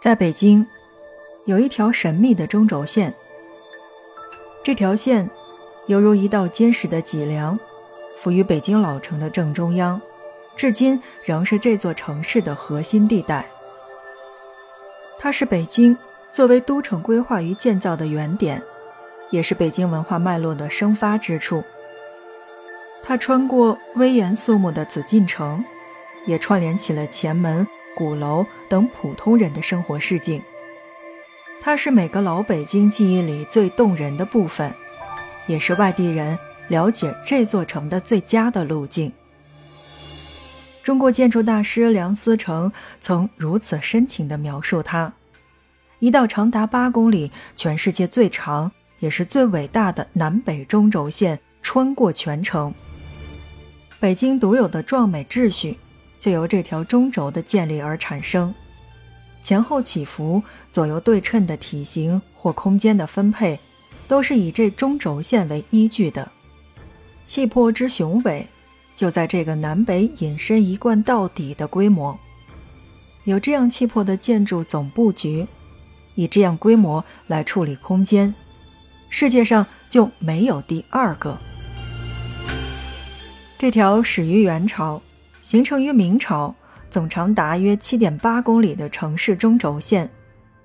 在北京，有一条神秘的中轴线。这条线犹如一道坚实的脊梁，浮于北京老城的正中央，至今仍是这座城市的核心地带。它是北京作为都城规划与建造的原点，也是北京文化脉络的生发之处。它穿过威严肃穆的紫禁城，也串联起了前门。鼓楼等普通人的生活市井，它是每个老北京记忆里最动人的部分，也是外地人了解这座城的最佳的路径。中国建筑大师梁思成曾如此深情地描述它：一道长达八公里、全世界最长也是最伟大的南北中轴线穿过全城，北京独有的壮美秩序。就由这条中轴的建立而产生，前后起伏、左右对称的体型或空间的分配，都是以这中轴线为依据的。气魄之雄伟，就在这个南北隐身一贯到底的规模。有这样气魄的建筑总布局，以这样规模来处理空间，世界上就没有第二个。这条始于元朝。形成于明朝，总长达约七点八公里的城市中轴线，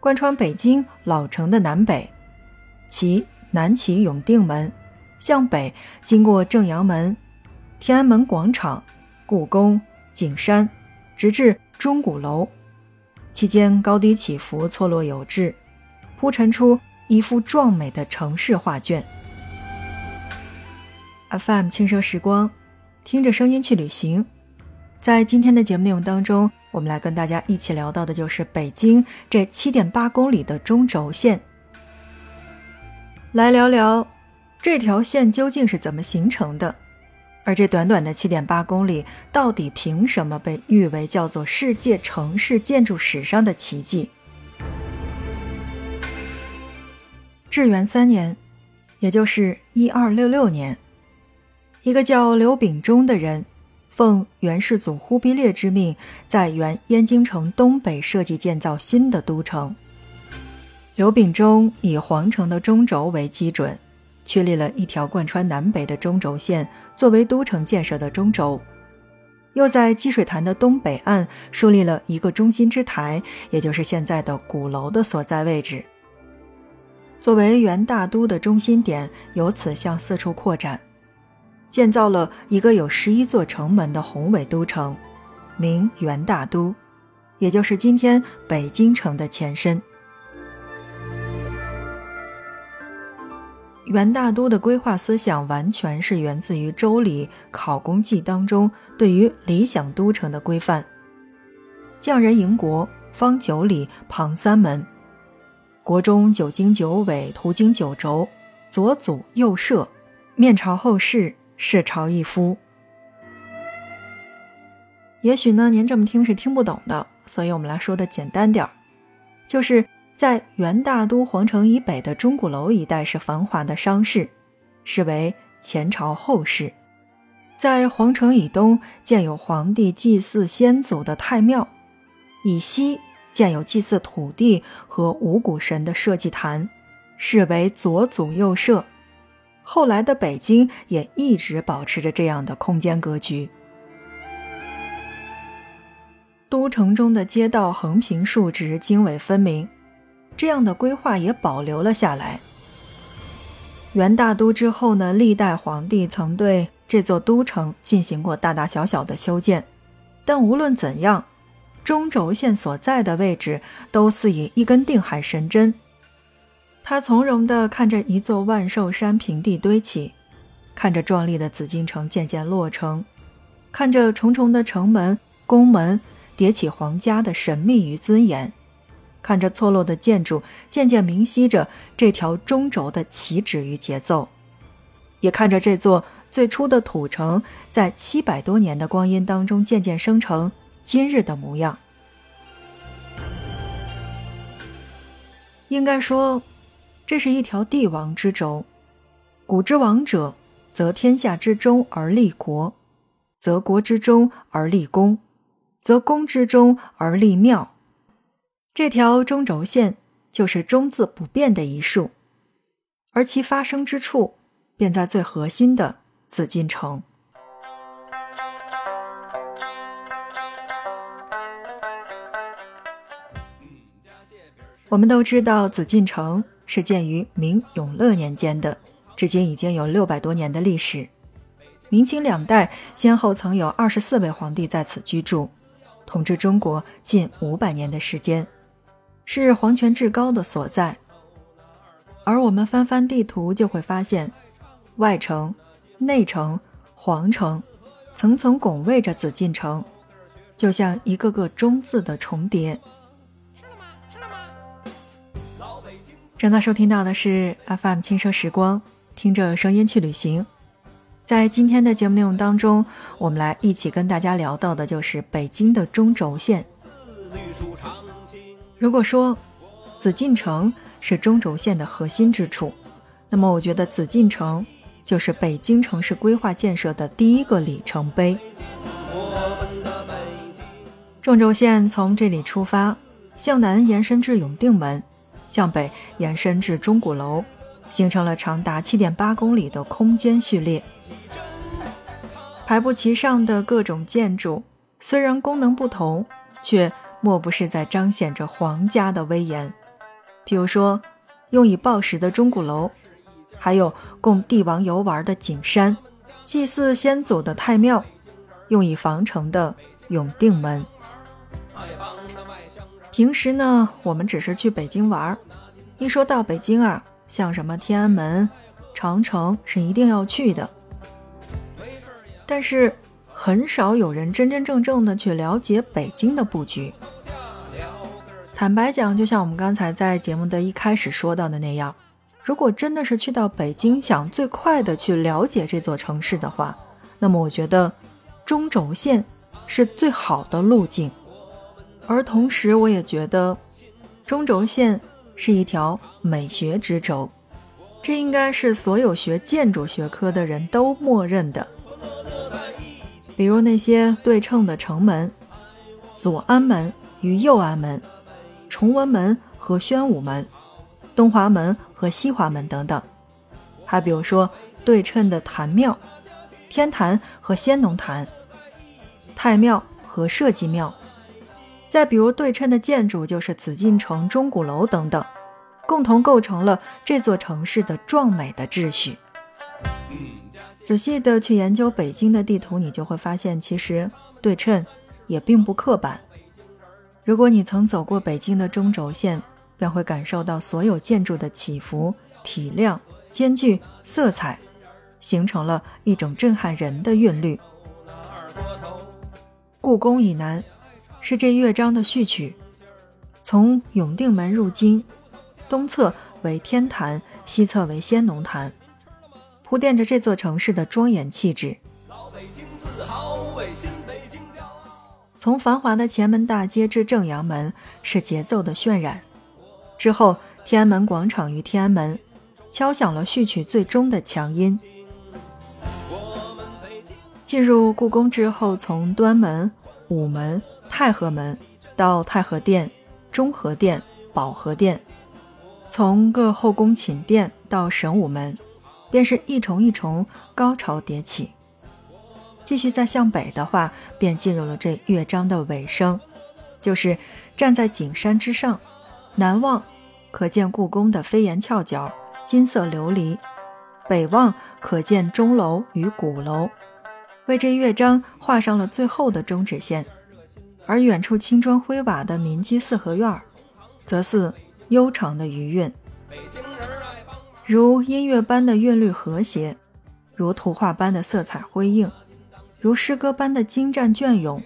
贯穿北京老城的南北，其南起永定门，向北经过正阳门、天安门广场、故宫、景山，直至钟鼓楼，期间高低起伏，错落有致，铺陈出一幅壮美的城市画卷。FM 轻奢时光，听着声音去旅行。在今天的节目内容当中，我们来跟大家一起聊到的就是北京这七点八公里的中轴线。来聊聊这条线究竟是怎么形成的，而这短短的七点八公里到底凭什么被誉为叫做世界城市建筑史上的奇迹？至元三年，也就是一二六六年，一个叫刘秉忠的人。奉元世祖忽必烈之命，在原燕京城东北设计建造新的都城。刘秉忠以皇城的中轴为基准，确立了一条贯穿南北的中轴线作为都城建设的中轴，又在积水潭的东北岸树立了一个中心之台，也就是现在的鼓楼的所在位置，作为元大都的中心点，由此向四处扩展。建造了一个有十一座城门的宏伟都城，名元大都，也就是今天北京城的前身。元大都的规划思想完全是源自于《周礼·考工记》当中对于理想都城的规范：匠人营国，方九里，旁三门，国中九经九纬，途经九轴，左祖右社，面朝后室。是朝一夫。也许呢，您这么听是听不懂的，所以我们来说的简单点儿，就是在元大都皇城以北的钟鼓楼一带是繁华的商市，是为前朝后市；在皇城以东建有皇帝祭祀先祖的太庙，以西建有祭祀土地和五谷神的社稷坛，是为左祖右社。后来的北京也一直保持着这样的空间格局。都城中的街道横平竖直、经纬分明，这样的规划也保留了下来。元大都之后呢，历代皇帝曾对这座都城进行过大大小小的修建，但无论怎样，中轴线所在的位置都似以一根定海神针。他从容地看着一座万寿山平地堆起，看着壮丽的紫禁城渐渐落成，看着重重的城门、宫门叠起皇家的神秘与尊严，看着错落的建筑渐渐明晰着这条中轴的旗帜与节奏，也看着这座最初的土城在七百多年的光阴当中渐渐生成今日的模样。应该说。这是一条帝王之轴，古之王者，则天下之中而立国，则国之中而立功，则功之中而立庙。这条中轴线就是中字不变的一竖，而其发生之处便在最核心的紫禁城。我们都知道，紫禁城是建于明永乐年间的，至今已经有六百多年的历史。明清两代先后曾有二十四位皇帝在此居住，统治中国近五百年的时间，是皇权至高的所在。而我们翻翻地图，就会发现，外城、内城、皇城，层层拱卫着紫禁城，就像一个个中字的重叠。正在收听到的是 FM 轻声时光，听着声音去旅行。在今天的节目内容当中，我们来一起跟大家聊到的就是北京的中轴线。如果说紫禁城是中轴线的核心之处，那么我觉得紫禁城就是北京城市规划建设的第一个里程碑。中轴线从这里出发，向南延伸至永定门。向北延伸至钟鼓楼，形成了长达七点八公里的空间序列。排布其上的各种建筑，虽然功能不同，却莫不是在彰显着皇家的威严。比如说，用以报时的钟鼓楼，还有供帝王游玩的景山，祭祀先祖的太庙，用以防城的永定门。平时呢，我们只是去北京玩儿一说到北京啊，像什么天安门、长城是一定要去的。但是很少有人真真正正的去了解北京的布局。坦白讲，就像我们刚才在节目的一开始说到的那样，如果真的是去到北京，想最快的去了解这座城市的话，那么我觉得中轴线是最好的路径。而同时，我也觉得中轴线是一条美学之轴，这应该是所有学建筑学科的人都默认的。比如那些对称的城门，左安门与右安门，崇文门和宣武门，东华门和西华门等等。还比如说对称的坛庙，天坛和先农坛，太庙和社稷庙。再比如对称的建筑，就是紫禁城、钟鼓楼等等，共同构成了这座城市的壮美的秩序。仔细的去研究北京的地图，你就会发现，其实对称也并不刻板。如果你曾走过北京的中轴线，便会感受到所有建筑的起伏、体量、间距、色彩，形成了一种震撼人的韵律。故宫以南。是这乐章的序曲，从永定门入京，东侧为天坛，西侧为先农坛，铺垫着这座城市的庄严气质。从繁华的前门大街至正阳门，是节奏的渲染。之后，天安门广场与天安门，敲响了序曲最终的强音。进入故宫之后，从端门、午门。太和门到太和殿、中和殿、保和殿，从各后宫寝殿到神武门，便是一重一重高潮迭起。继续再向北的话，便进入了这乐章的尾声，就是站在景山之上，南望可见故宫的飞檐翘角、金色琉璃；北望可见钟楼与鼓楼，为这乐章画上了最后的终止线。而远处青砖灰瓦的民居四合院，则似悠长的余韵，如音乐般的韵律和谐，如图画般的色彩辉映，如诗歌般的精湛隽永。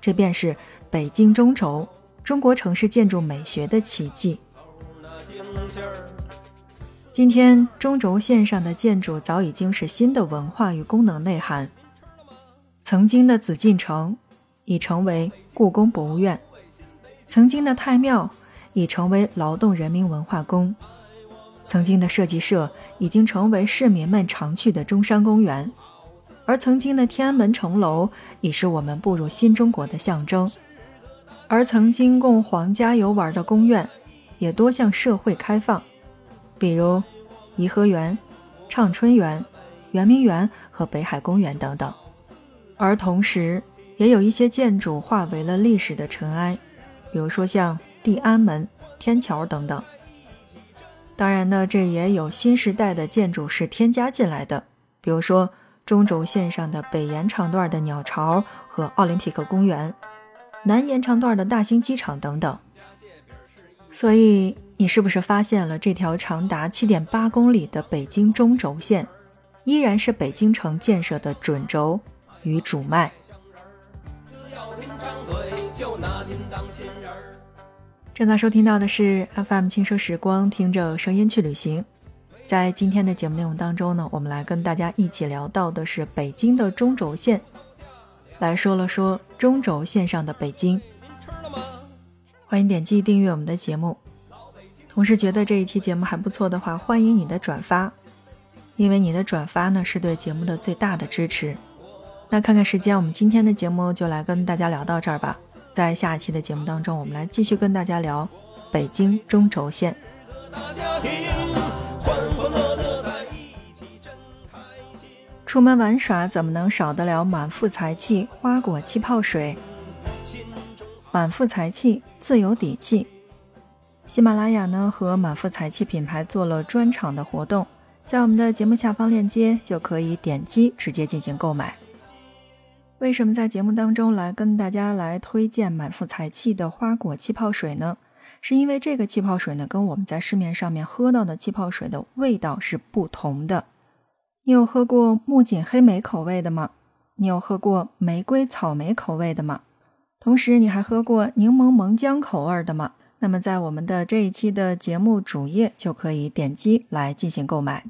这便是北京中轴，中国城市建筑美学的奇迹。今天，中轴线上的建筑早已经是新的文化与功能内涵。曾经的紫禁城。已成为故宫博物院，曾经的太庙已成为劳动人民文化宫，曾经的设计社已经成为市民们常去的中山公园，而曾经的天安门城楼已是我们步入新中国的象征。而曾经供皇家游玩的宫苑，也多向社会开放，比如颐和园、畅春园、圆明园和北海公园等等。而同时，也有一些建筑化为了历史的尘埃，比如说像地安门、天桥等等。当然呢，这也有新时代的建筑是添加进来的，比如说中轴线上的北延长段的鸟巢和奥林匹克公园。南延长段的大兴机场等等，所以你是不是发现了这条长达七点八公里的北京中轴线，依然是北京城建设的准轴与主脉？正在收听到的是 FM 轻奢时光，听着声音去旅行。在今天的节目内容当中呢，我们来跟大家一起聊到的是北京的中轴线。来说了说中轴线上的北京，欢迎点击订阅我们的节目。同时觉得这一期节目还不错的话，欢迎你的转发，因为你的转发呢是对节目的最大的支持。那看看时间，我们今天的节目就来跟大家聊到这儿吧。在下一期的节目当中，我们来继续跟大家聊北京中轴线。出门玩耍怎么能少得了满腹财气、花果气泡水？满腹财气，自有底气。喜马拉雅呢和满腹财气品牌做了专场的活动，在我们的节目下方链接就可以点击直接进行购买。为什么在节目当中来跟大家来推荐满腹财气的花果气泡水呢？是因为这个气泡水呢跟我们在市面上面喝到的气泡水的味道是不同的。你有喝过木槿黑莓口味的吗？你有喝过玫瑰草莓口味的吗？同时，你还喝过柠檬蒙姜口味的吗？那么，在我们的这一期的节目主页就可以点击来进行购买。